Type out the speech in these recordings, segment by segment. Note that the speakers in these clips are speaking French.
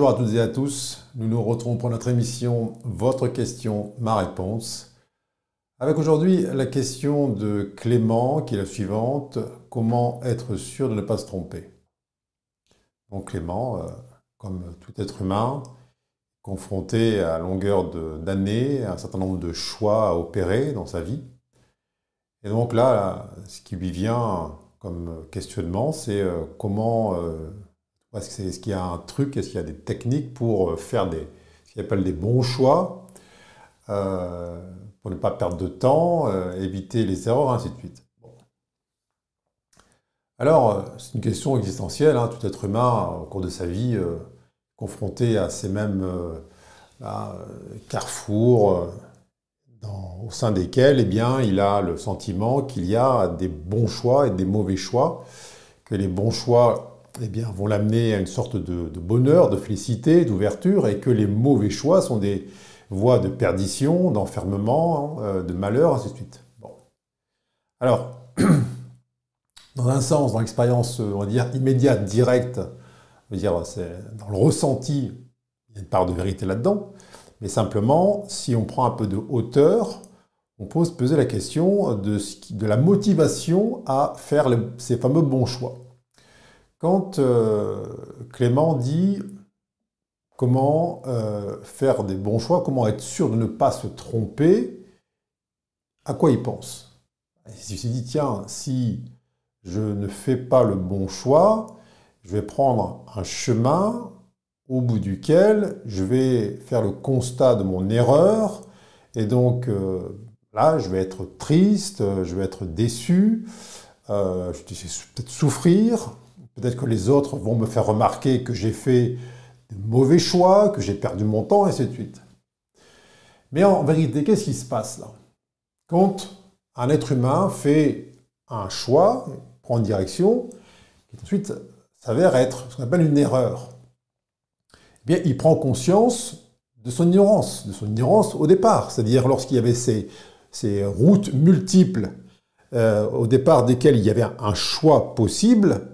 Bonjour à toutes et à tous. Nous nous retrouvons pour notre émission Votre question, ma réponse. Avec aujourd'hui la question de Clément qui est la suivante. Comment être sûr de ne pas se tromper? Donc Clément, euh, comme tout être humain, confronté à longueur d'années à un certain nombre de choix à opérer dans sa vie. Et donc là, ce qui lui vient comme questionnement, c'est euh, comment euh, est-ce qu'il y a un truc, est-ce qu'il y a des techniques pour euh, faire des, ce qu'il appelle des bons choix, euh, pour ne pas perdre de temps, euh, éviter les erreurs, ainsi de suite. Alors, c'est une question existentielle, hein, tout être humain, au cours de sa vie, confronté à ces mêmes carrefours, au sein desquels eh bien, il a le sentiment qu'il y a des bons choix et des mauvais choix, que les bons choix eh bien, vont l'amener à une sorte de, bonheur, de félicité, d'ouverture, et que les mauvais choix sont des voies de perdition, d'enfermement, hein, euh, de malheur, ainsi de suite. Bon. Alors, dans un sens, dans l'expérience, on va dire, immédiate, directe, dire, c'est dans le ressenti, il y a une part de vérité là-dedans, mais simplement, si on prend un peu de hauteur, on peut se poser la question de la motivation à faire ces fameux bons choix. Quand euh, Clément dit comment euh, faire des bons choix, comment être sûr de ne pas se tromper, à quoi il pense? Il s'est dit, tiens, si je ne fais pas le bon choix, je vais prendre un chemin au bout duquel je vais faire le constat de mon erreur, et donc euh, là, je vais être triste, je vais être déçu, je vais peut-être souffrir, Peut-être que les autres vont me faire remarquer que j'ai fait de mauvais choix, que j'ai perdu mon temps, et ainsi de suite. Mais en vérité, qu'est-ce qui se passe là? Quand un être humain fait un choix, prend une direction, qui ensuite s'avère être ce qu'on appelle une erreur, eh bien, il prend conscience de son ignorance, de son ignorance au départ, c'est-à-dire lorsqu'il y avait ces, routes multiples euh, au départ desquelles il y avait un choix possible,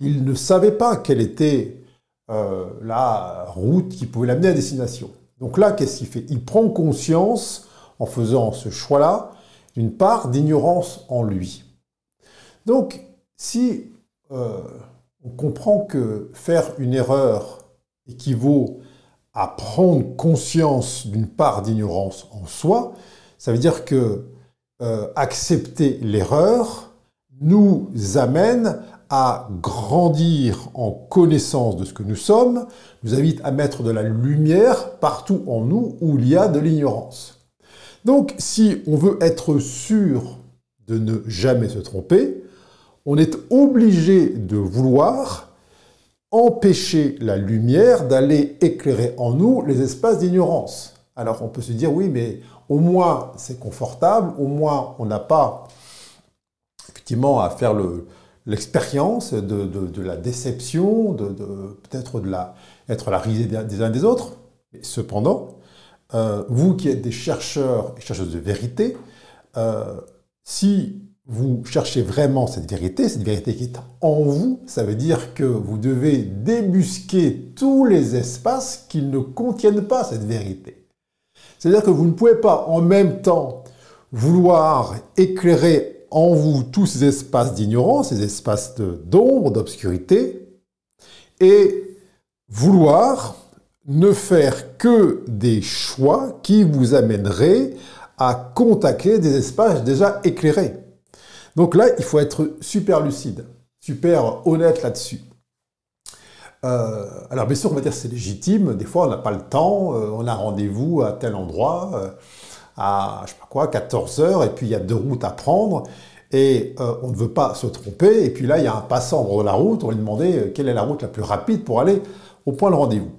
il ne savait pas quelle était euh, la route qui pouvait l'amener à destination. Donc là, qu'est-ce qu'il fait? Il prend conscience, en faisant ce choix-là, d'une part d'ignorance en lui. Donc, si euh, on comprend que faire une erreur équivaut à prendre conscience d'une part d'ignorance en soi, ça veut dire que euh, accepter l'erreur nous amène à grandir en connaissance de ce que nous sommes, nous invite à mettre de la lumière partout en nous où il y a de l'ignorance. Donc si on veut être sûr de ne jamais se tromper, on est obligé de vouloir empêcher la lumière d'aller éclairer en nous les espaces d'ignorance. Alors on peut se dire oui, mais au moins c'est confortable, au moins on n'a pas effectivement à faire le, l'expérience de, la déception, de, peut-être de la, être la risée des uns des autres. cependant, euh, vous qui êtes des chercheurs et chercheuses de vérité, euh, si vous cherchez vraiment cette vérité, cette vérité qui est en vous, ça veut dire que vous devez débusquer tous les espaces qui ne contiennent pas cette vérité. C'est-à-dire que vous ne pouvez pas en même temps vouloir éclairer en vous tous ces espaces d'ignorance, ces espaces d'ombre, d'obscurité, et vouloir ne faire que des choix qui vous amèneraient à contacter des espaces déjà éclairés. Donc là, il faut être super lucide, super honnête là-dessus. Euh, alors bien sûr, on va dire c'est légitime, des fois on n'a pas le temps, euh, on a rendez-vous à tel endroit, euh, à, je sais pas quoi, 14 heures, et puis il y a deux routes à prendre, et euh, on ne veut pas se tromper, et puis là, il y a un passant de la route, on lui demandait euh, quelle est la route la plus rapide pour aller au point de rendez-vous.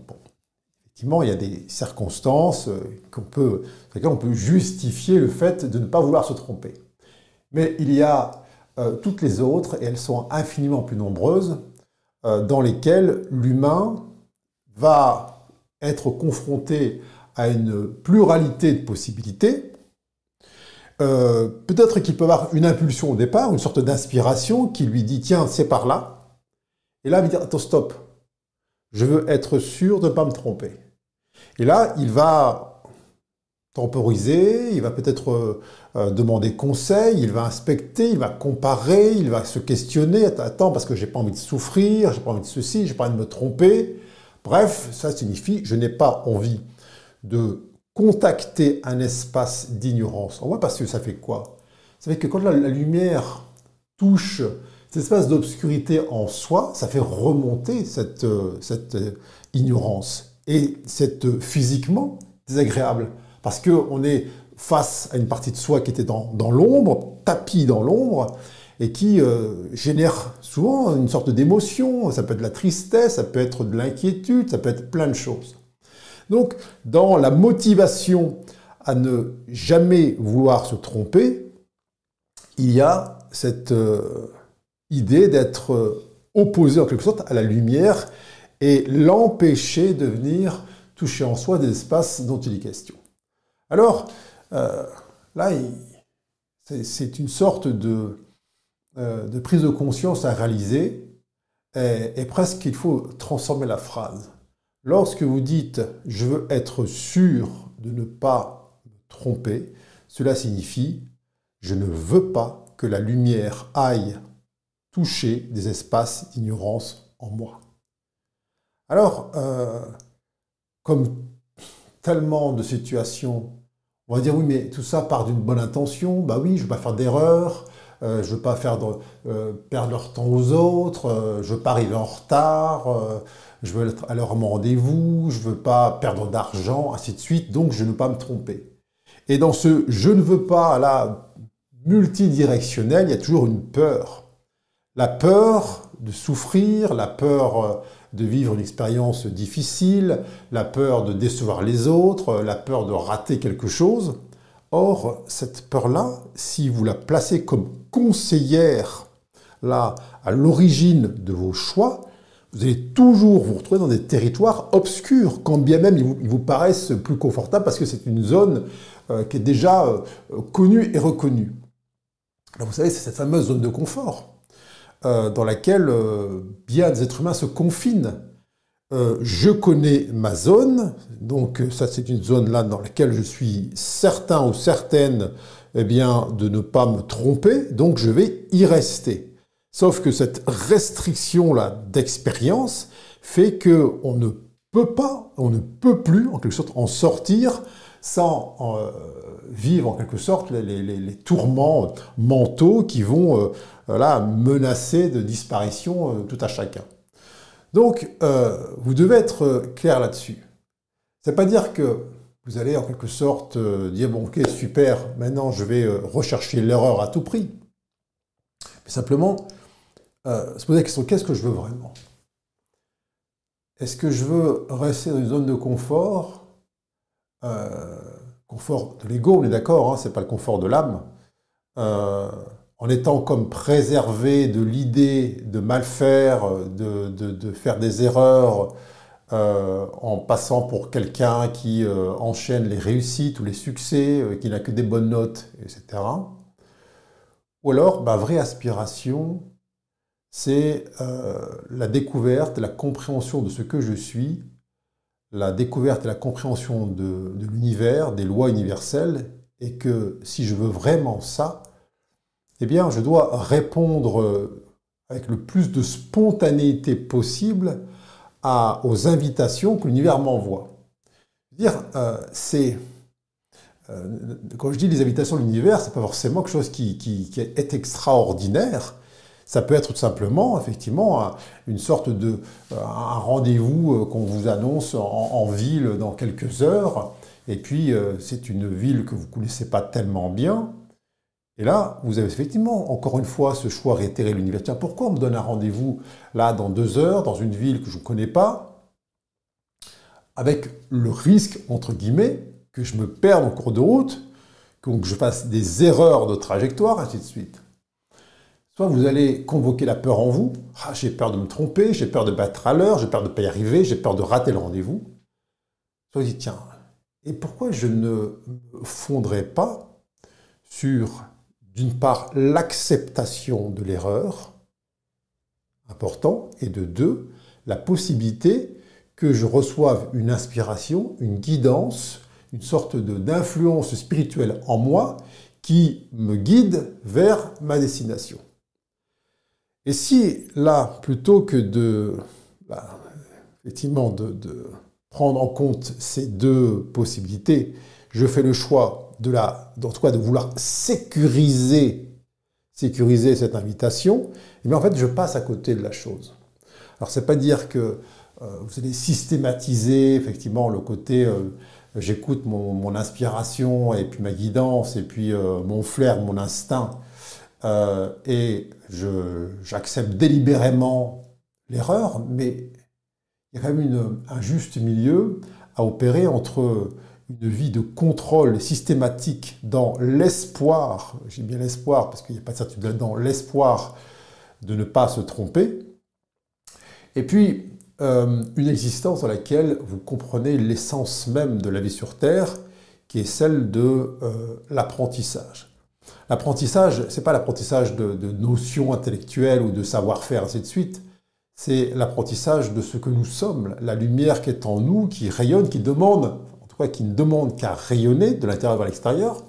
Effectivement, il y a des circonstances euh, qu'on peut, on peut justifier le fait de ne pas vouloir se tromper. Mais il y a toutes les autres, et elles sont infiniment plus nombreuses, dans lesquelles l'humain va être confronté à une pluralité de possibilités. Euh, peut-être qu'il peut avoir une impulsion au départ, une sorte d'inspiration qui lui dit tiens, c'est par là. Et là, il va dire attends, stop. Je veux être sûr de ne pas me tromper. Et là, il va temporiser, il va peut-être euh, euh, demander conseil, il va inspecter, il va comparer, il va se questionner. Attends, parce que j'ai pas envie de souffrir, j'ai pas envie de ceci, j'ai pas envie de me tromper. Bref, ça signifie je n'ai pas envie de contacter un espace d'ignorance. On voit parce que ça fait quoi Ça fait que quand la, lumière touche cet espace d'obscurité en soi, ça fait remonter cette, euh, euh, ignorance. Et c'est euh, physiquement désagréable. Parce qu'on est face à une partie de soi qui était dans, dans l'ombre, tapis dans l'ombre, et qui génère souvent une sorte d'émotion. Ça peut être de la tristesse, ça peut être de l'inquiétude, ça peut être plein de choses. Donc, dans la motivation à ne jamais vouloir se tromper, il y a cette euh, idée d'être euh, opposé en quelque sorte à la lumière et l'empêcher de venir toucher en soi des espaces dont il est question. Alors, euh, là, c'est une sorte de, prise de conscience à réaliser et presque il faut transformer la phrase. Lorsque vous dites je veux être sûr de ne pas me tromper, cela signifie je ne veux pas que la lumière aille toucher des espaces d'ignorance en moi. Alors, euh, comme tellement de situations, on va dire oui, mais tout ça part d'une bonne intention. Bah oui, je ne veux pas faire d'erreur, euh, je ne veux pas faire euh, perdre leur temps aux autres, je ne veux pas arriver en retard je veux être à leur rendez-vous, je ne veux pas perdre d'argent, ainsi de suite, donc je ne veux pas me tromper. Et dans ce je ne veux pas là multidirectionnel, il y a toujours une peur. La peur de souffrir, la peur euh, de vivre une expérience difficile, la peur de décevoir les autres, la peur de rater quelque chose. Or, cette peur-là, si vous la placez comme conseillère là à l'origine de vos choix, vous allez toujours vous retrouver dans des territoires obscurs, quand bien même ils vous, paraissent plus confortables, parce que c'est une zone euh, qui est déjà euh, connue et reconnue. Vous savez, c'est cette fameuse zone de confort, euh, dans laquelle bien des êtres humains se confinent. Je connais ma zone, donc ça c'est une zone là dans laquelle je suis certain ou certaine eh bien, de ne pas me tromper, donc je vais y rester. Sauf que cette restriction-là d'expérience fait qu'on ne peut pas, on ne peut plus, en quelque sorte, en sortir sans euh, vivre en quelque sorte les, tourments mentaux qui vont euh, menacer de disparition euh, tout à chacun. Donc, vous devez être clair là-dessus. C'est pas dire que vous allez en quelque sorte dire bon ok super, maintenant je vais rechercher l'erreur à tout prix. Mais simplement, euh, se poser la question, qu'est-ce que je veux vraiment? Est-ce que je veux rester dans une zone de confort? Euh, Confort de l'ego, on est d'accord, hein, ce n'est pas le confort de l'âme. Euh, en étant comme préservé de l'idée de mal faire, de, faire des erreurs, en passant pour quelqu'un qui enchaîne les réussites ou les succès, qui n'a que des bonnes notes, etc. Ou alors, bah, vraie aspiration, c'est euh, la découverte, la compréhension de ce que je suis, la découverte et la compréhension de, l'univers, des lois universelles, et que si je veux vraiment ça, eh bien, je dois répondre euh, avec le plus de spontanéité possible aux invitations que l'univers m'envoie. Euh, c'est quand je dis les invitations de l'univers, c'est pas forcément quelque chose qui est extraordinaire, ça peut être tout simplement, effectivement, une sorte de euh, un rendez-vous euh, qu'on vous annonce en, ville dans quelques heures. Et puis, euh, c'est une ville que vous connaissez pas tellement bien. Et là, vous avez effectivement, encore une fois, ce choix réitéré de l'univers. Tiens, pourquoi on me donne un rendez-vous là dans deux heures, dans une ville que je ne connais pas, avec le risque, entre guillemets, que je me perde en cours de route, que je fasse des erreurs de trajectoire, ainsi de suite. Soit vous allez convoquer la peur en vous. Ah, j'ai peur de me tromper, j'ai peur de battre à l'heure, j'ai peur de ne pas y arriver, j'ai peur de rater le rendez-vous. Soit vous dites, tiens, et pourquoi je ne fondrais pas sur, d'une part, l'acceptation de l'erreur, important, et de deux, la possibilité que je reçoive une inspiration, une guidance, une sorte d'influence spirituelle en moi qui me guide vers ma destination. Et si là, plutôt que de, bah, effectivement, prendre en compte ces deux possibilités, je fais le choix de la, tout de vouloir sécuriser, sécuriser cette invitation, eh bien en fait, je passe à côté de la chose. Alors, c'est pas dire que euh, vous allez systématiser effectivement le côté euh, j'écoute mon, inspiration et puis ma guidance et puis euh, mon flair, mon instinct et j'accepte délibérément l'erreur, mais il y a quand même un juste milieu à opérer entre une vie de contrôle systématique dans l'espoir, j'ai bien l'espoir parce qu'il n'y a pas de certitude là-dedans, l'espoir de ne pas se tromper, et puis euh, une existence dans laquelle vous comprenez l'essence même de la vie sur Terre, qui est celle de euh, l'apprentissage. L'apprentissage, ce n'est pas l'apprentissage de, notions intellectuelles ou de savoir-faire, ainsi de suite. C'est l'apprentissage de ce que nous sommes, la lumière qui est en nous, qui rayonne, qui demande, qui ne demande qu'à rayonner de l'intérieur vers l'extérieur,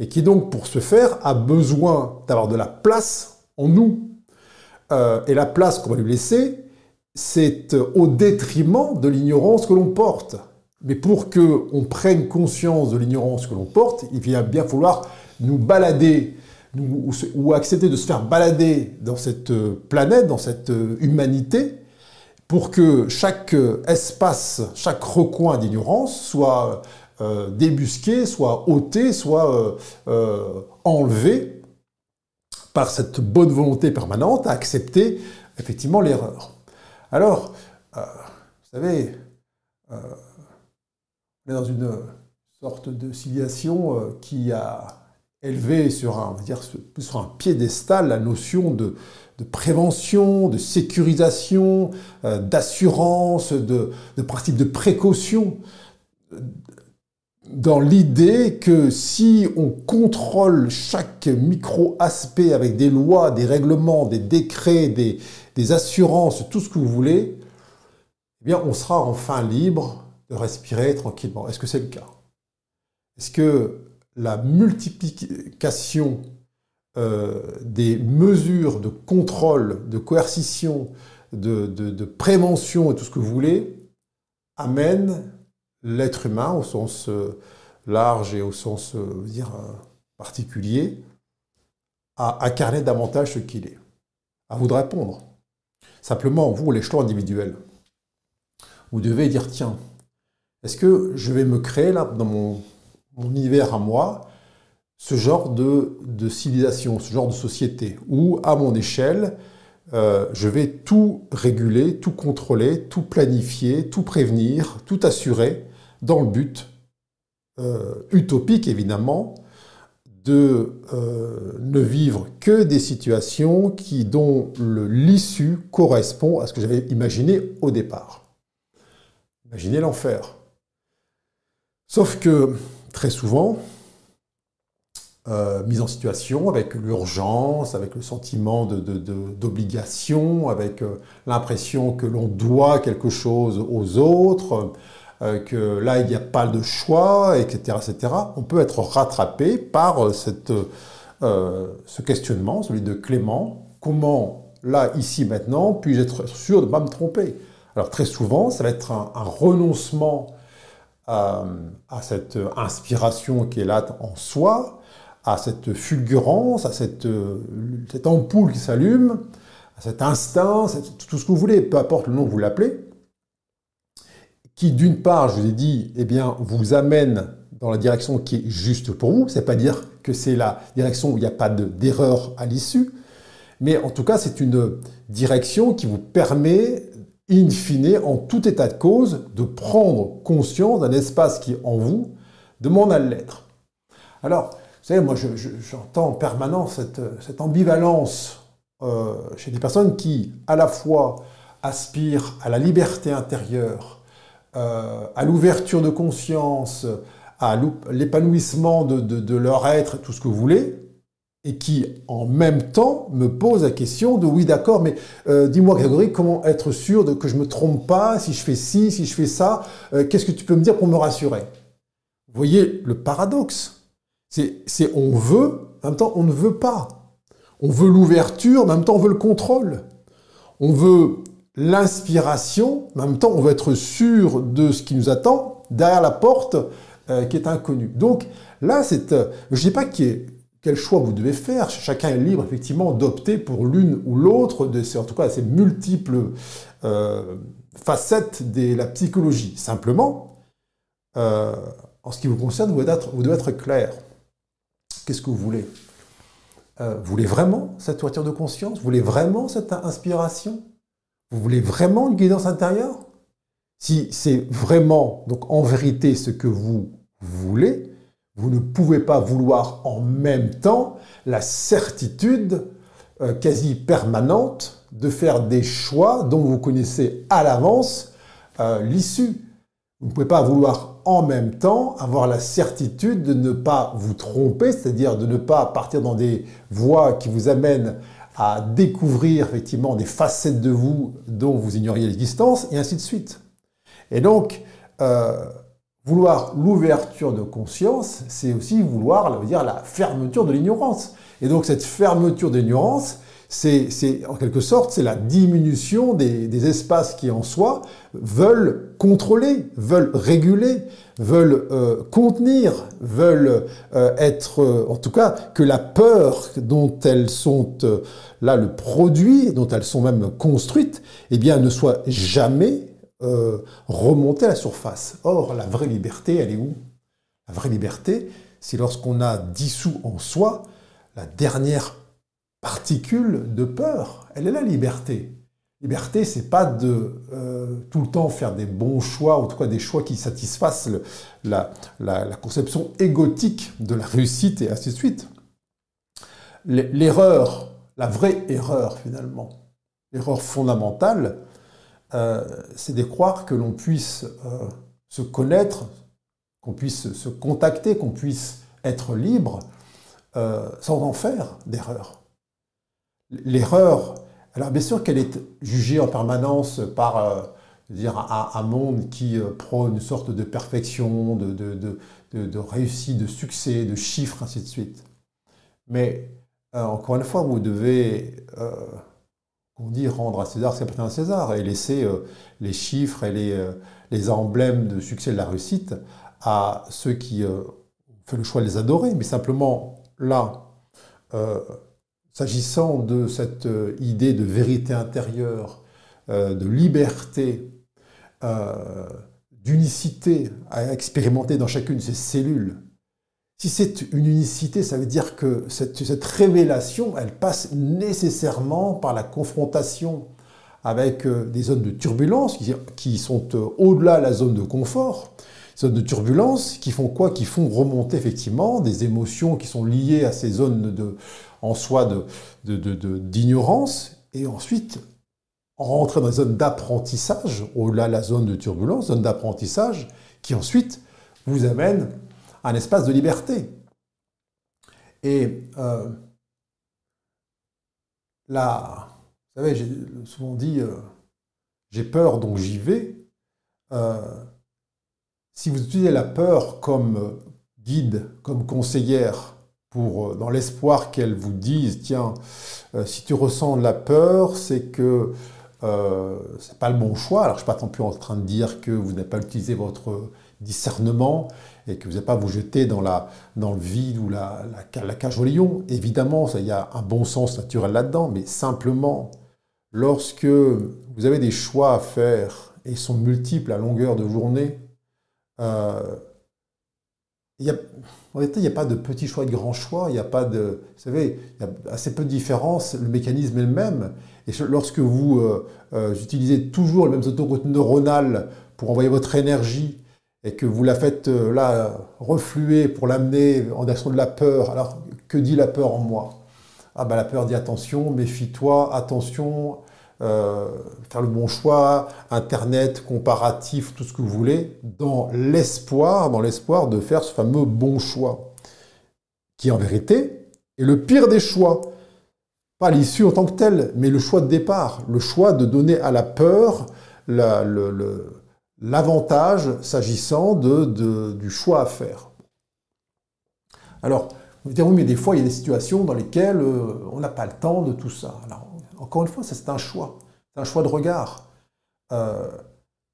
et qui donc, pour ce faire, a besoin d'avoir de la place en nous. Euh, et la place qu'on va lui laisser, c'est au détriment de l'ignorance que l'on porte. Mais pour que on prenne conscience de l'ignorance que l'on porte, il va bien falloir nous balader ou accepter de se faire balader dans cette planète, dans cette humanité, pour que chaque espace, chaque recoin d'ignorance soit euh, débusqué, soit ôté, soit euh, euh, enlevé par cette bonne volonté permanente à accepter effectivement l'erreur. Alors, vous savez, on est dans une sorte de civilisation qui a élevé sur un, on va dire, sur un piédestal la notion de, prévention, de sécurisation, d'assurance, de, de, principe de précaution, dans l'idée que si on contrôle chaque micro-aspect avec des lois, des règlements, des décrets, des, des assurances, tout ce que vous voulez, eh bien, on sera enfin libre de respirer tranquillement. Est-ce que c'est le cas? Est-ce que la multiplication euh, des mesures de contrôle, de coercition, de, prévention et tout ce que vous voulez amène l'être humain au sens euh, large et au sens euh, particulier à incarner davantage ce qu'il est À vous de répondre. Simplement, vous, l'échelon individuel, vous devez dire, tiens, est-ce que je vais me créer là, dans mon, univers à moi, ce genre de, civilisation, ce genre de société, où, à mon échelle, euh, je vais tout réguler, tout contrôler, tout planifier, tout prévenir, tout assurer, dans le but euh, utopique, évidemment, de euh, ne vivre que des situations qui, dont l'issue correspond à ce que j'avais imaginé au départ. Imaginez l'enfer. Sauf que très souvent, euh, mise en situation avec l'urgence, avec le sentiment d'obligation, avec euh, l'impression que l'on doit quelque chose aux autres, euh, que là, il n'y a pas de choix, etc., etc., on peut être rattrapé par ce questionnement, celui de Clément. Comment, là, ici, maintenant, puis-je être sûr de ne pas me tromper? Alors, très souvent, ça va être un, renoncement à, cette inspiration qui est là en soi, à cette fulgurance, à cette, cette ampoule qui s'allume, à cet instinct, tout ce que vous voulez, peu importe le nom que vous l'appelez, qui d'une part, je vous ai dit, eh bien, vous amène dans la direction qui est juste pour vous. C'est pas dire que c'est la direction où il n'y a pas d'erreur à l'issue, mais en tout cas, c'est une direction qui vous permet, in fine, en tout état de cause, de prendre conscience d'un espace qui, en vous, demande à l'être. Alors, savez, moi, j'entends en permanence cette, ambivalence euh, chez des personnes qui, à la fois, aspirent à la liberté intérieure, euh, à l'ouverture de conscience, à l'épanouissement de, leur être, tout ce que vous voulez, et qui en même temps me pose la question de oui d'accord, mais euh, dis-moi Grégory, comment être sûr de que je me trompe pas si je fais ci, si je fais ça, qu'est-ce que tu peux me dire pour me rassurer? Vous voyez le paradoxe C'est on veut, en même temps on ne veut pas. On veut l'ouverture, en même temps on veut le contrôle. On veut l'inspiration, en même temps on veut être sûr de ce qui nous attend derrière la porte euh, qui est inconnue. Donc là, c'est, je ne dis pas quel choix vous devez faire. Chacun est libre effectivement d'opter pour l'une ou l'autre de ces, en tout cas, ces multiples euh, facettes de la psychologie. Simplement, euh, en ce qui vous concerne, vous devez être clair. Qu'est-ce que vous voulez euh, Vous voulez vraiment cette ouverture de conscience? Vous voulez vraiment cette inspiration? Vous voulez vraiment une guidance intérieure? Si c'est vraiment, donc en vérité, ce que vous voulez, vous ne pouvez pas vouloir en même temps la certitude euh, quasi permanente de faire des choix dont vous connaissez à l'avance euh, l'issue. Vous ne pouvez pas vouloir en même temps avoir la certitude de ne pas vous tromper, c'est-à-dire de ne pas partir dans des voies qui vous amènent à découvrir effectivement des facettes de vous dont vous ignoriez l'existence, et ainsi de suite. Et donc, euh, Vouloir l'ouverture de conscience, c'est aussi vouloir dire, la fermeture de l'ignorance. Et donc cette fermeture de l'ignorance, c'est en quelque sorte c'est la diminution des, espaces qui en soi veulent contrôler, veulent réguler, veulent euh, contenir, veulent euh, être, euh, en tout cas, que la peur dont elles sont là le produit, dont elles sont même construites, eh bien ne soit jamais remonter à la surface. Or, la vraie liberté, elle est où? La vraie liberté, c'est lorsqu'on a dissous en soi la dernière particule de peur. Elle est la liberté. Liberté, c'est pas de euh, tout le temps faire des bons choix, ou en tout cas des choix qui satisfassent la, conception égotique de la réussite et ainsi de suite. L'erreur, la vraie erreur finalement, l'erreur fondamentale, euh, c'est de croire que l'on puisse euh, se connaître, qu'on puisse se contacter, qu'on puisse être libre sans en faire d'erreur. L'erreur, alors bien sûr qu'elle est jugée en permanence par dire, un, monde qui prône une sorte de perfection, de, de, réussite, de succès, de chiffres, ainsi de suite. Mais encore une fois, vous devez on dit rendre à César ce qui appartient à César et laisser euh, les chiffres et les, euh, les, emblèmes de succès de la réussite à ceux qui euh, ont fait le choix de les adorer. Mais simplement, là, s'agissant de cette idée de vérité intérieure, de liberté, d'unicité à expérimenter dans chacune de ces cellules, si c'est une unicité, ça veut dire que cette, révélation, elle passe nécessairement par la confrontation avec euh, des zones de turbulence qui, sont euh, au-delà de la zone de confort. Zones de turbulence qui font quoi? Qui font remonter effectivement des émotions qui sont liées à ces zones de, en soi d'ignorance et ensuite rentrer dans des zones d'apprentissage, au-delà de la zone de turbulence, zone d'apprentissage qui ensuite vous amène un espace de liberté. Et euh, là, vous savez, j'ai souvent dit, euh, j'ai peur, donc j'y vais. Euh, si vous utilisez la peur comme guide, comme conseillère, pour, dans l'espoir qu'elle vous dise, tiens, si tu ressens de la peur, c'est que euh, c'est pas le bon choix. Alors je suis pas tant plus en train de dire que vous n'avez pas utilisé votre discernement et que vous n'avez pas vous jeter dans, la, dans le vide ou la, la, cage au lion. Évidemment, il y a un bon sens naturel là-dedans, mais simplement, lorsque vous avez des choix à faire et sont multiples à longueur de journée, euh, il en réalité, il n'y a pas de petits choix et de grands choix. Il n'y a pas de. Vous savez, il y a assez peu de différence. Le mécanisme est le même. Et lorsque vous euh, euh, utilisez toujours les mêmes autoroutes neuronales pour envoyer votre énergie et que vous la faites euh, là refluer pour l'amener en direction de la peur, alors que dit la peur en moi? Ah ben la peur dit attention, méfie-toi, attention, faire le bon choix, internet, comparatif, tout ce que vous voulez, dans l'espoir, dans l'espoir de faire ce fameux bon choix, qui en vérité Et le pire des choix, pas l'issue en tant que telle, mais le choix de départ, le choix de donner à la peur l'avantage s'agissant du choix à faire. Alors, vous dire, oui, mais des fois, il y a des situations dans lesquelles euh, on n'a pas le temps de tout ça. Encore une fois, c'est un choix. C'est un choix de regard. Euh,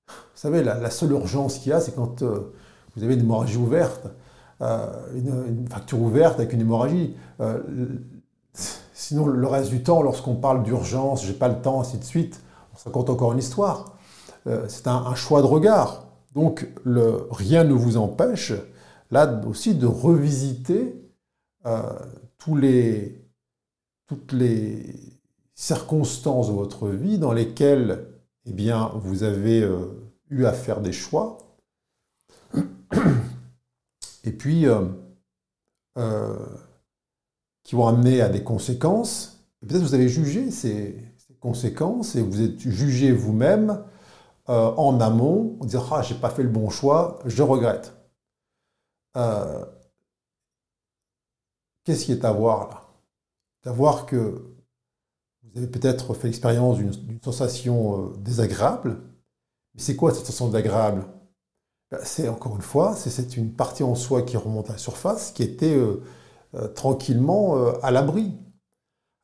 vous savez, la, seule urgence qu'il y a, c'est quand euh, vous avez une hémorragie ouverte, une, facture ouverte avec une hémorragie. sinon, le reste du temps, lorsqu'on parle d'urgence, j'ai pas le temps, ainsi de suite, on se raconte encore une histoire. c'est un, choix de regard. Donc, rien ne vous empêche, là aussi, de revisiter euh, tous les, toutes les circonstances de votre vie dans lesquelles eh bien, vous avez euh, eu à faire des choix. Et puis, euh, qui vont amener à des conséquences. Peut-être vous avez jugé ces, conséquences et vous êtes jugé vous-même en amont, vous dire ah j'ai pas fait le bon choix, je regrette. Qu'est-ce qui est à voir là? À voir que vous avez peut-être fait l'expérience d'une sensation euh, désagréable. Mais c'est quoi cette sensation désagréable? Ben, C'est encore une fois, c'est une partie en soi qui remonte à la surface, qui était euh, euh, tranquillement à l'abri.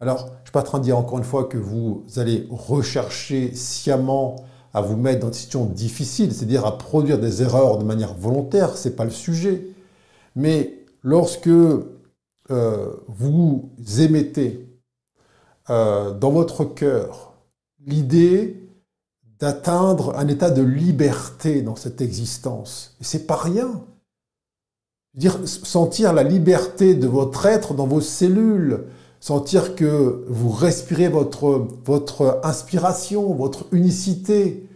Alors, je ne suis pas en train de dire encore une fois que vous allez rechercher sciemment à vous mettre dans des situations difficiles, c'est-à-dire à produire des erreurs de manière volontaire, ce n'est pas le sujet. Mais lorsque vous émettez euh, dans votre cœur l'idée d'atteindre un état de liberté dans cette existence. Et c'est pas rien. Dire, sentir la liberté de votre être dans vos cellules, sentir que vous respirez votre, votre inspiration, votre unicité,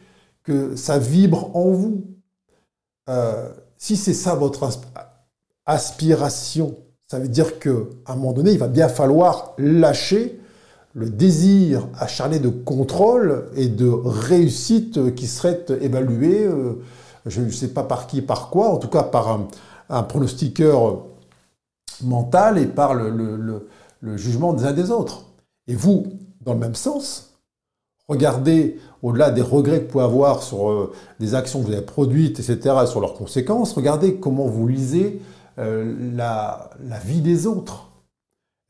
que ça vibre en vous. Euh, si c'est ça votre aspiration, ça veut dire qu'à un moment donné, il va bien falloir lâcher le désir acharné de contrôle et de réussite qui serait évalué, euh, je ne sais pas par qui, par quoi, en tout cas par un, pronostiqueur mental et par le, jugement des uns des autres. Et vous, dans le même sens, regardez au-delà des regrets que vous pouvez avoir sur euh, des actions que vous avez produites, etc., sur leurs conséquences, regardez comment vous lisez euh, la, vie des autres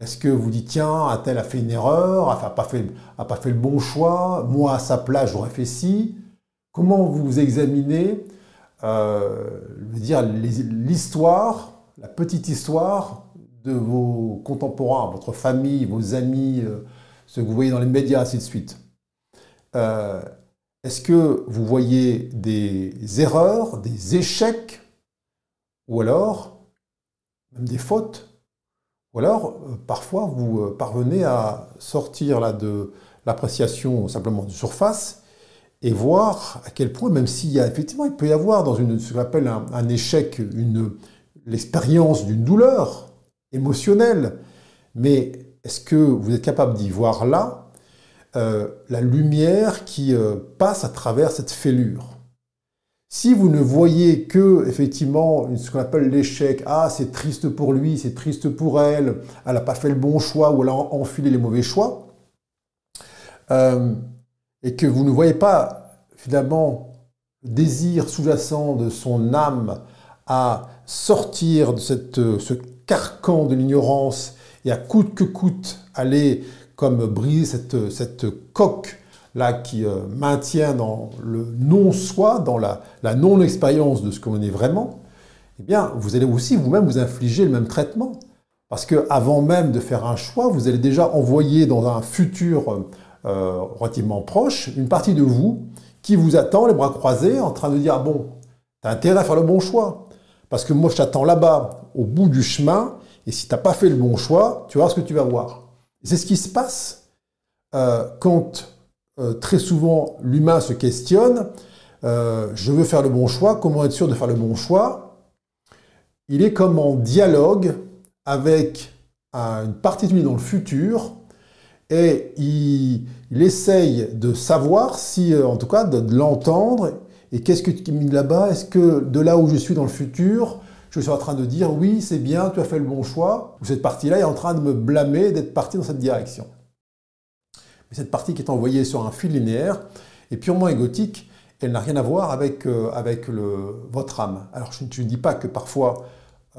Est-ce que vous dites, tiens, a-t-elle a fait une erreur, a pas fait, pas fait le bon choix, moi à sa place j'aurais fait ci Comment vous examinez euh, l'histoire, la petite histoire de vos contemporains, votre famille, vos amis, euh, ceux que vous voyez dans les médias, ainsi de suite. Euh, est-ce que vous voyez des erreurs, des échecs, ou alors même des fautes? Ou alors, euh, parfois, vous euh, parvenez à sortir là, de l'appréciation simplement de surface et voir à quel point, même s'il y a effectivement, il peut y avoir dans ce qu'on appelle un, échec, une, l'expérience d'une douleur émotionnelle, mais est-ce que vous êtes capable d'y voir là euh, la lumière qui passe à travers cette fêlure? Si vous ne voyez que, effectivement, ce qu'on appelle l'échec, ah, c'est triste pour lui, c'est triste pour elle, elle n'a pas fait le bon choix ou elle a enfilé les mauvais choix, euh, et que vous ne voyez pas, finalement, le désir sous-jacent de son âme à sortir de cette, ce carcan de l'ignorance et à coûte que coûte aller comme briser cette coque là qui euh, maintient dans le non-soi, dans la, non-expérience de ce qu'on est vraiment, eh bien, vous allez aussi vous-même vous infliger le même traitement. Parce que avant même de faire un choix, vous allez déjà envoyer dans un futur euh, relativement proche une partie de vous qui vous attend les bras croisés en train de dire ah bon, tu as intérêt à faire le bon choix. Parce que moi, je t'attends là-bas, au bout du chemin, et si tu n'as pas fait le bon choix, tu vas voir ce que tu vas voir. C'est ce qui se passe euh, quand euh, très souvent, l'humain se questionne, euh, je veux faire le bon choix, comment être sûr de faire le bon choix? Il est comme en dialogue avec une partie de lui dans le futur, et il, essaye de savoir si, euh, en tout cas, de, l'entendre, et qu'est-ce que tu mis là-bas? Est-ce que de là où je suis dans le futur, je suis en train de dire oui, c'est bien, tu as fait le bon choix, ou cette partie-là est en train de me blâmer d'être parti dans cette direction. Cette partie qui est envoyée sur un fil linéaire est purement égotique, elle n'a rien à voir avec, euh, avec votre âme. Alors je, ne dis pas que parfois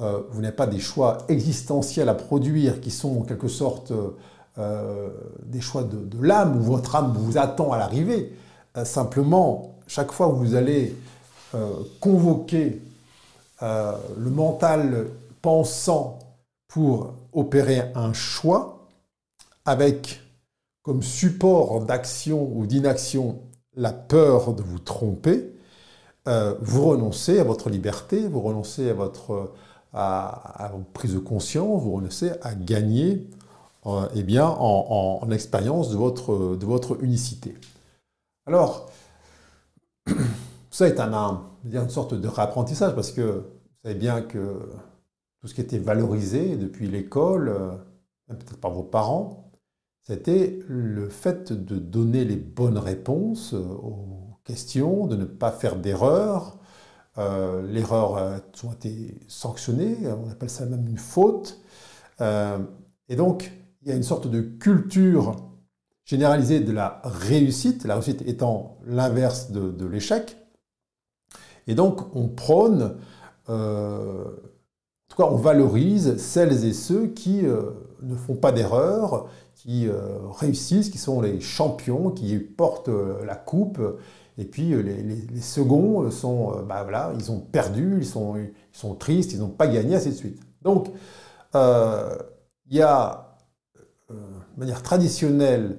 euh, vous n'avez pas des choix existentiels à produire qui sont en quelque sorte euh, des choix de, de l'âme, où votre âme vous attend à l'arrivée. simplement, chaque fois que vous allez convoquer le mental pensant pour opérer un choix avec comme support d'action ou d'inaction la peur de vous tromper, euh, vous renoncez à votre liberté, vous renoncez à votre prise de conscience, vous renoncez à gagner euh, eh bien, en, expérience de votre, de votre unicité. Alors, ça est un, une sorte de réapprentissage parce que vous savez bien que tout ce qui était valorisé depuis l'école, euh, peut-être par vos parents, c'était le fait de donner les bonnes réponses euh, aux questions, de ne pas faire d'erreurs. Euh, L'erreur a été sanctionnée, on appelle ça même une faute. Euh, et donc, il y a une sorte de culture généralisée de la réussite, la réussite étant l'inverse de, l'échec. Et donc, on prône, tout cas, on valorise celles et ceux qui ne font pas d'erreurs, qui euh, réussissent, qui sont les champions, qui portent euh, la coupe. Et puis euh, les, seconds sont, bah voilà, ils ont perdu, ils sont, tristes, ils n'ont pas gagné, ainsi de suite. Donc, il y a, de manière traditionnelle,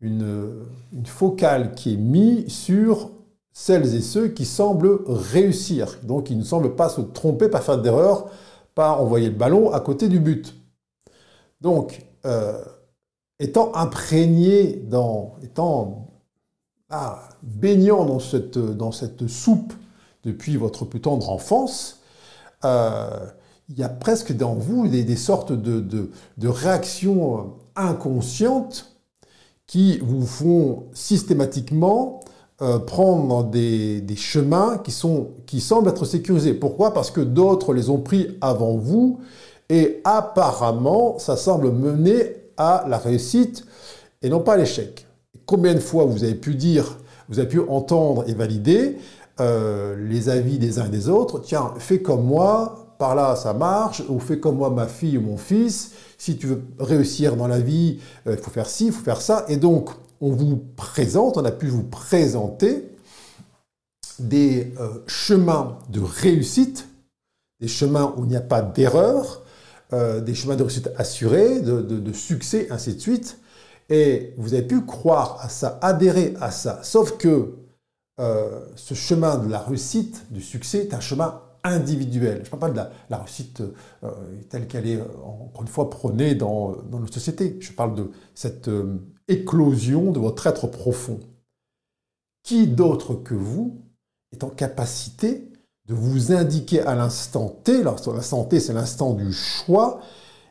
une, focale qui est mise sur celles et ceux qui semblent réussir. Donc, ils ne semblent pas se tromper, pas faire d'erreur, pas envoyer le ballon à côté du but. Donc, étant imprégné dans, étant ah, baignant dans cette, soupe depuis votre plus tendre enfance, euh, il y a presque dans vous des, sortes de, de, réactions inconscientes qui vous font systématiquement euh, prendre des, des, chemins qui, sont, qui semblent être sécurisés. Pourquoi? Parce que d'autres les ont pris avant vous et apparemment ça semble mener à la réussite et non pas à l'échec. Combien de fois vous avez pu dire, vous avez pu entendre et valider euh, les avis des uns et des autres, tiens, fais comme moi, par là ça marche, ou fais comme moi ma fille ou mon fils, si tu veux réussir dans la vie, euh, il faut faire ci, il faut faire ça, et donc on vous présente, on a pu vous présenter des euh, chemins de réussite, des chemins où il n'y a pas d'erreur, euh, des chemins de réussite assurés, de, succès, ainsi de suite. Et vous avez pu croire à ça, adhérer à ça. Sauf que euh, ce chemin de la réussite, du succès, est un chemin individuel. Je ne parle pas de la, réussite euh, telle qu'elle est, encore une fois, prônée dans, dans notre société. Je parle de cette éclosion de votre être profond. Qui d'autre que vous est en capacité de vous indiquer à l'instant T, l'instant T c'est l'instant du choix,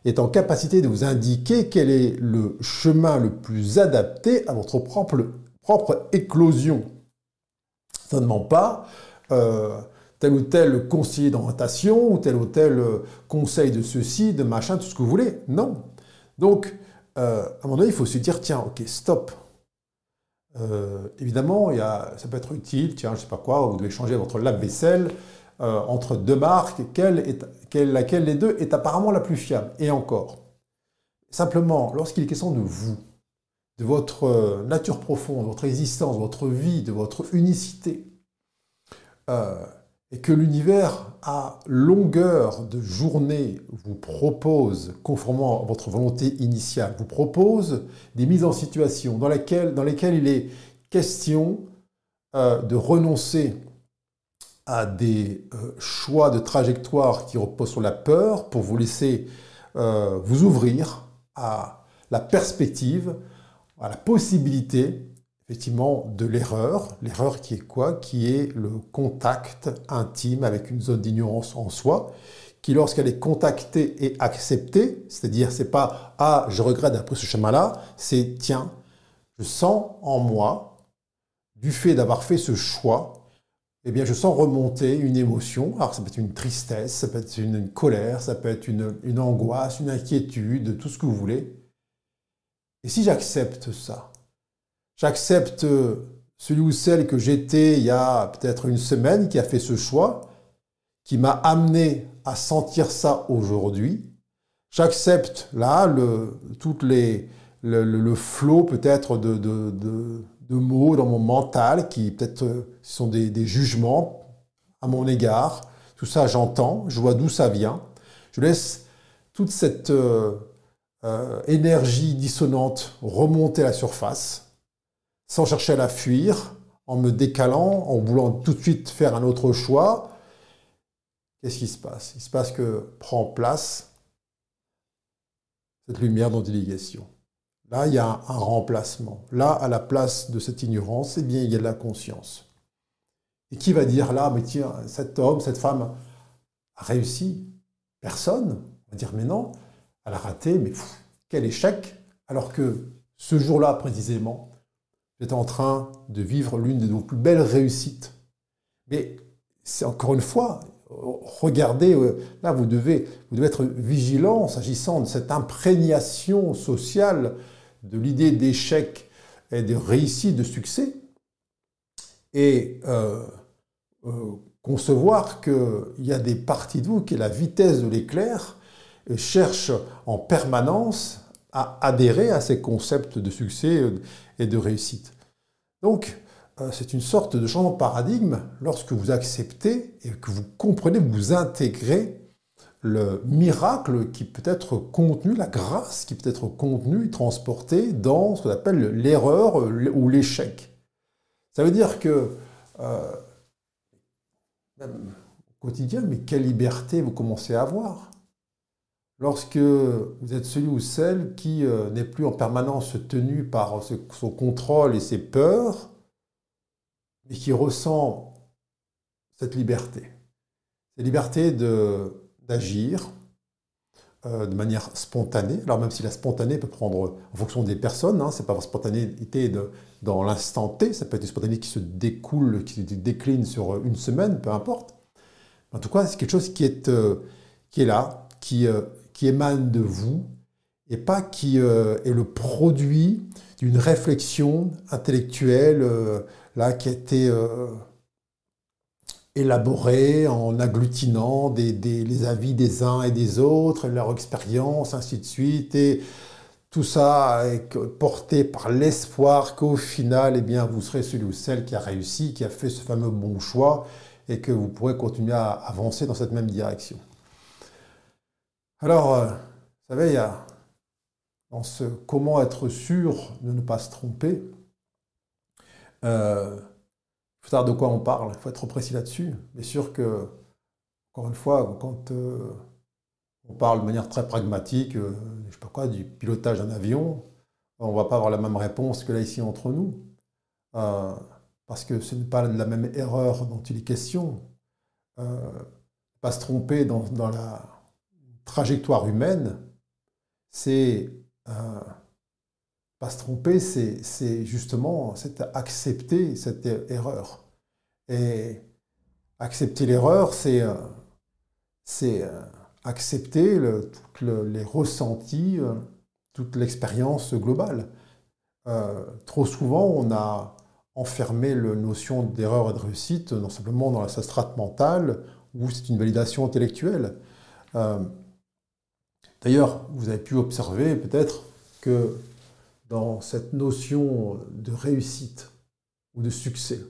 est en capacité de vous indiquer quel est le chemin le plus adapté à votre propre, propre éclosion? Seulement pas euh, tel ou tel conseiller d'orientation ou tel ou tel euh, conseil de ceci, de machin, tout ce que vous voulez. Non. Donc, euh, à un moment donné, il faut se dire, tiens, ok, stop. Euh, évidemment, y a, ça peut être utile, tiens, je sais pas quoi, vous devez changer votre lave-vaisselle entre deux marques, laquelle des deux est apparemment la plus fiable, et encore. Simplement, lorsqu'il est question de vous, de votre nature profonde, de votre existence, de votre vie, de votre unicité, et que l'univers à longueur de journée vous propose, conformément à votre volonté initiale, vous propose des mises en situation dans lesquelles, il est question euh, de renoncer à des euh, choix de trajectoire qui reposent sur la peur pour vous laisser euh, vous ouvrir à la perspective, à la possibilité effectivement de l'erreur. L'erreur qui est quoi? Qui est le contact intime avec une zone d'ignorance en soi, qui lorsqu'elle est contactée et acceptée, c'est-à-dire c'est pas ah je regrette d'après ce chemin-là, c'est tiens, je sens en moi du fait d'avoir fait ce choix eh bien, je sens remonter une émotion. Alors, ça peut être une tristesse, ça peut être une, colère, ça peut être une, une, angoisse, une inquiétude, tout ce que vous voulez. Et si j'accepte ça, j'accepte celui ou celle que j'étais il y a peut-être une semaine, qui a fait ce choix, qui m'a amené à sentir ça aujourd'hui. J'accepte là le, toutes les, le, flot peut-être de, de, de, mots dans mon mental qui peut-être euh, sont des, jugements à mon égard. Tout ça, j'entends, je vois d'où ça vient. Je laisse toute cette euh, euh, énergie dissonante remonter à la surface sans chercher à la fuir, en me décalant, en voulant tout de suite faire un autre choix, qu'est-ce qui se passe? Il se passe que prend place cette lumière est question. Là, il y a un, remplacement. Là, à la place de cette ignorance, eh bien, il y a de la conscience. Et qui va dire là, mais tiens, cet homme, cette femme a réussi? Personne. On va dire, mais non, elle a raté, mais quel échec Alors que ce jour-là, précisément, êtes en train de vivre l'une de nos plus belles réussites. Mais c'est encore une fois, regardez, euh, là vous devez, vous devez être vigilant s'agissant de cette imprégnation sociale de l'idée d'échec et de réussite, de succès, et euh, euh, concevoir qu'il y a des parties de vous qui, est la vitesse de l'éclair, cherchent en permanence à adhérer à ces concepts de succès et de réussite. Donc, euh, c'est une sorte de changement de paradigme lorsque vous acceptez et que vous comprenez, vous intégrez le miracle qui peut être contenu, la grâce qui peut être contenue et transportée dans ce qu'on appelle l'erreur ou l'échec. Ça veut dire que, euh, même au quotidien, mais quelle liberté vous commencez à avoir Lorsque vous êtes celui ou celle qui euh, n'est plus en permanence tenu par son contrôle et ses peurs, mais qui ressent cette liberté. Cette liberté d'agir euh, de manière spontanée. Alors même si la spontanée peut prendre en fonction des personnes, hein, c'est pas spontanéité dans l'instant T, ça peut être une spontanéité qui se découle, qui décline sur une semaine, peu importe. En tout cas, c'est quelque chose qui est, euh, qui est là, qui qui émane de vous et pas qui euh, est le produit d'une réflexion intellectuelle euh, là qui a été euh, élaborée en agglutinant des, les avis des uns et des autres, leur expérience, ainsi de suite, et tout ça est porté par l'espoir qu'au final, eh bien, vous serez celui ou celle qui a réussi, qui a fait ce fameux bon choix, et que vous pourrez continuer à avancer dans cette même direction. Alors, euh, vous savez, il y a dans ce comment être sûr de ne pas se tromper, euh, il faut savoir de quoi on parle, il faut être précis là-dessus. Bien sûr que, encore une fois, quand euh, on parle de manière très pragmatique, je sais pas quoi, du pilotage d'un avion, on ne va pas avoir la même réponse que là ici entre nous, parce que ce n'est pas la même erreur dont il est question. pas se tromper dans la trajectoire humaine, c'est euh, pas se tromper, c'est justement accepter cette erreur. Et accepter l'erreur, c'est euh, euh, accepter le, les ressentis, toute l'expérience globale. trop souvent, on a enfermé la notion d'erreur et de réussite non simplement dans la strate mentale, où c'est une validation intellectuelle. D'ailleurs, vous avez pu observer peut-être que dans cette notion de réussite ou de succès,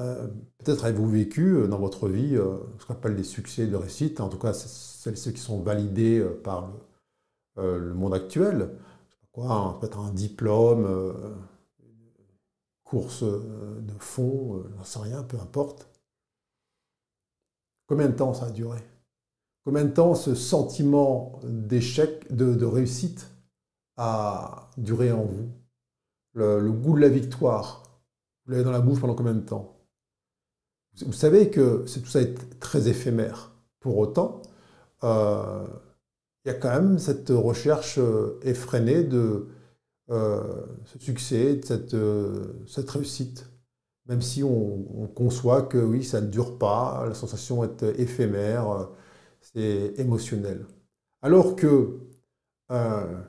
euh, peut-être avez-vous vécu euh, dans votre vie euh, ce qu'on appelle les succès de réussite, en tout cas celles ceux qui sont validés par le, monde actuel. Quoi, peut-être un diplôme, course de fond, j'en sais rien, peu importe. Combien de temps ça a duré? Combien de temps ce sentiment d'échec, de, réussite a duré en vous? Le, goût de la victoire, vous l'avez dans la bouche pendant combien de temps? Vous savez que tout ça est très éphémère. Pour autant, euh, il y a quand même cette recherche euh, effrénée de euh, ce succès, de cette, cette réussite. même si on, conçoit que oui, ça ne dure pas, la sensation est éphémère, c'est émotionnel. Alors que euh,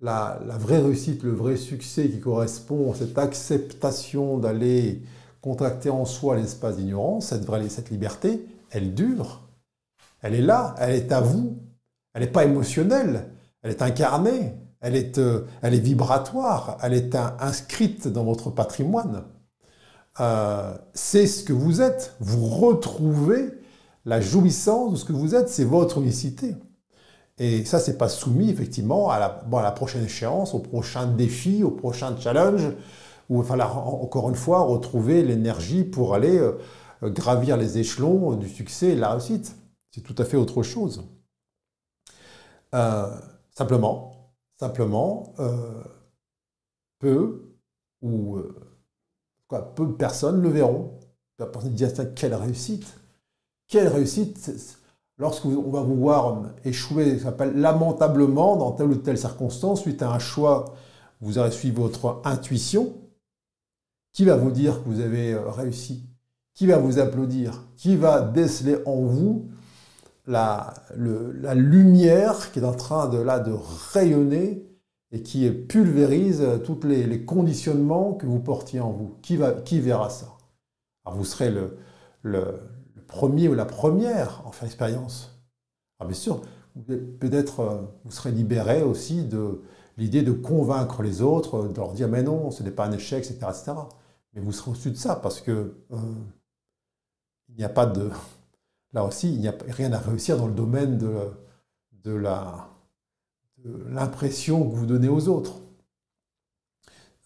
la, vraie réussite, le vrai succès qui correspond à cette acceptation d'aller contracter en soi l'espace d'ignorance, cette, cette liberté, elle dure. Elle est là, elle est à vous. Elle n'est pas émotionnelle, elle est incarnée, elle est, euh, elle est vibratoire, elle est inscrite dans votre patrimoine. Euh, c'est ce que vous êtes. Vous retrouvez la jouissance de ce que vous êtes, c'est votre unicité. Et ça, c'est pas soumis effectivement à la, prochaine échéance, au prochain défi, au prochain challenge, où il va falloir encore une fois retrouver l'énergie pour aller euh, gravir les échelons du succès et de la réussite. C'est tout à fait autre chose. Euh, simplement, simplement, euh, peu ou peu de personnes le verront. La personne dit quelle réussite, quelle réussite lorsqu'on va vous voir échouer, ça s'appelle lamentablement dans telle ou telle circonstance, suite à un choix, vous aurez suivi votre intuition, qui va vous dire que vous avez euh, réussi Qui va vous applaudir Qui va déceler en vous la, lumière qui est en train de, là, de rayonner et qui pulvérise tous les, conditionnements que vous portiez en vous. Qui, va, qui verra ça? Alors vous serez le, premier ou la première en faire l'expérience. Ah, bien sûr, peut-être euh, vous serez libéré aussi de l'idée de convaincre les autres, de leur dire mais non, ce n'est pas un échec, etc. etc. Mais vous serez au-dessus de ça parce que euh, il n'y a pas de. Là aussi, il n'y a rien à réussir dans le domaine de, l'impression que vous donnez aux autres.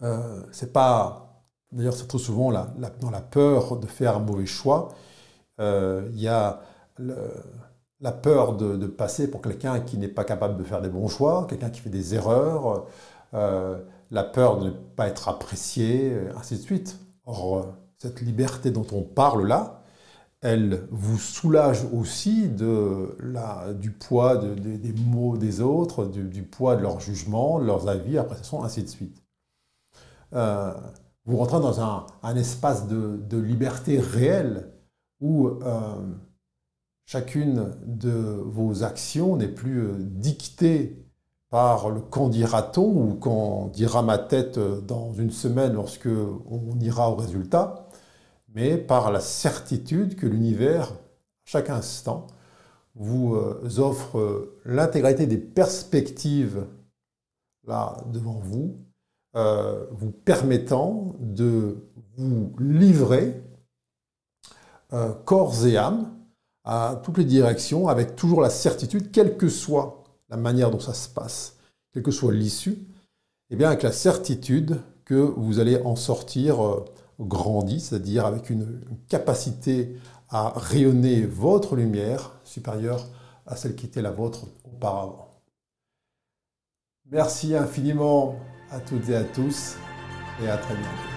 Euh, c'est pas. D'ailleurs, c'est trop souvent dans la peur de faire un mauvais choix. Euh, il y a la peur de, passer pour quelqu'un qui n'est pas capable de faire des bons choix, quelqu'un qui fait des erreurs, euh, la peur de ne pas être apprécié, ainsi de suite. Or, cette liberté dont on parle là, elle vous soulage aussi de la, du poids des mots des autres, du, poids de leur jugement, de leurs avis, appréciations, ainsi de suite. Euh, vous rentrez dans un, espace de, de, liberté réelle où euh, chacune de vos actions n'est plus euh, dictée par le quand dira-t-on ou quand dira ma tête euh, dans une semaine lorsque on ira au résultat, mais par la certitude que l'univers, chaque instant, vous offre l'intégralité des perspectives là devant vous, vous permettant de vous livrer euh, corps et âme à toutes les directions, avec toujours la certitude, quelle que soit la manière dont ça se passe, quelle que soit l'issue, et eh bien avec la certitude que vous allez en sortir euh, grandi, c'est-à-dire avec une, capacité à rayonner votre lumière supérieure à celle qui était la vôtre auparavant. Merci infiniment à toutes et à tous et à très bientôt.